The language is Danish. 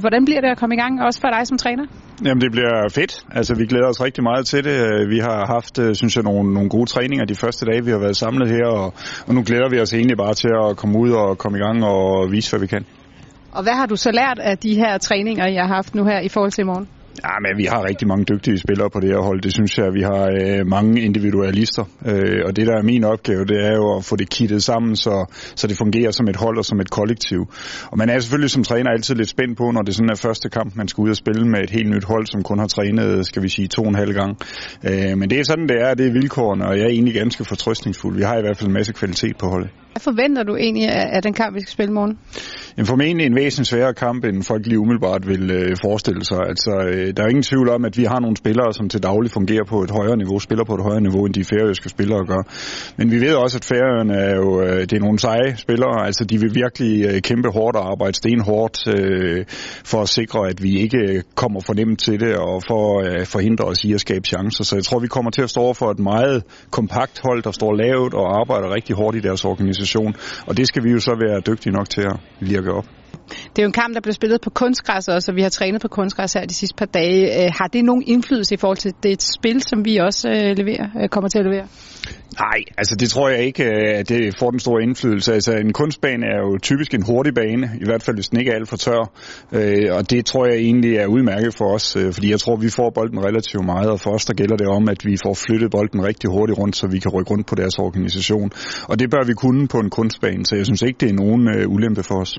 Hvordan bliver det at komme i gang, også for dig som træner? Jamen det bliver fedt. Altså vi glæder os rigtig meget til det. Vi har haft, øh, synes jeg, nogle, nogle gode træninger de første dage, vi har været samlet her, og, og nu glæder vi os egentlig bare til at komme ud og komme i gang og vise, hvad vi kan. Og hvad har du så lært af de her træninger, I har haft nu her i forhold til i morgen? Ja, men vi har rigtig mange dygtige spillere på det her hold. Det synes jeg, vi har øh, mange individualister. Øh, og det, der er min opgave, det er jo at få det kittet sammen, så, så det fungerer som et hold og som et kollektiv. Og man er selvfølgelig som træner altid lidt spændt på, når det sådan er første kamp, man skal ud og spille med et helt nyt hold, som kun har trænet, skal vi sige, to og en halv gang. Øh, men det er sådan, det er, det er vilkårene, og jeg er egentlig ganske fortrøstningsfuld. Vi har i hvert fald en masse kvalitet på holdet. Hvad forventer du egentlig af den kamp, vi skal spille i morgen? Jamen formentlig en væsentlig sværere kamp, end folk lige umiddelbart vil øh, forestille sig. Altså, øh, der er ingen tvivl om, at vi har nogle spillere, som til daglig fungerer på et højere niveau, spiller på et højere niveau, end de færøske spillere gør. Men vi ved også, at færøerne er jo øh, Øh, det er nogle seje spillere. Altså, de vil virkelig øh, kæmpe hårdt og arbejde stenhårdt øh, for at sikre, at vi ikke øh, kommer for nemt til det og for at øh, forhindre os i at skabe chancer. Så jeg tror, vi kommer til at stå for et meget kompakt hold, der står lavt og arbejder rigtig hårdt i deres organisation. Og det skal vi jo så være dygtige nok til at lirke op. Det er jo en kamp, der bliver spillet på kunstgræs også, og vi har trænet på kunstgræs her de sidste par dage. Øh, har det nogen indflydelse i forhold til det spil, som vi også leverer, kommer til at levere? Nej, altså det tror jeg ikke, øh, at det får den store indflydelse. Altså en kunstbane er jo typisk en hurtig bane, i hvert fald hvis den ikke er alt for tør. Øh, og det tror jeg egentlig er udmærket for os, øh, fordi jeg tror, vi får bolden relativt meget, og for os der gælder det om, at vi får flyttet bolden rigtig hurtigt rundt, så vi kan rykke rundt på deres organisation. Og det bør vi kunne på en kunstbane, så jeg synes ikke, det er nogen ulempe for os.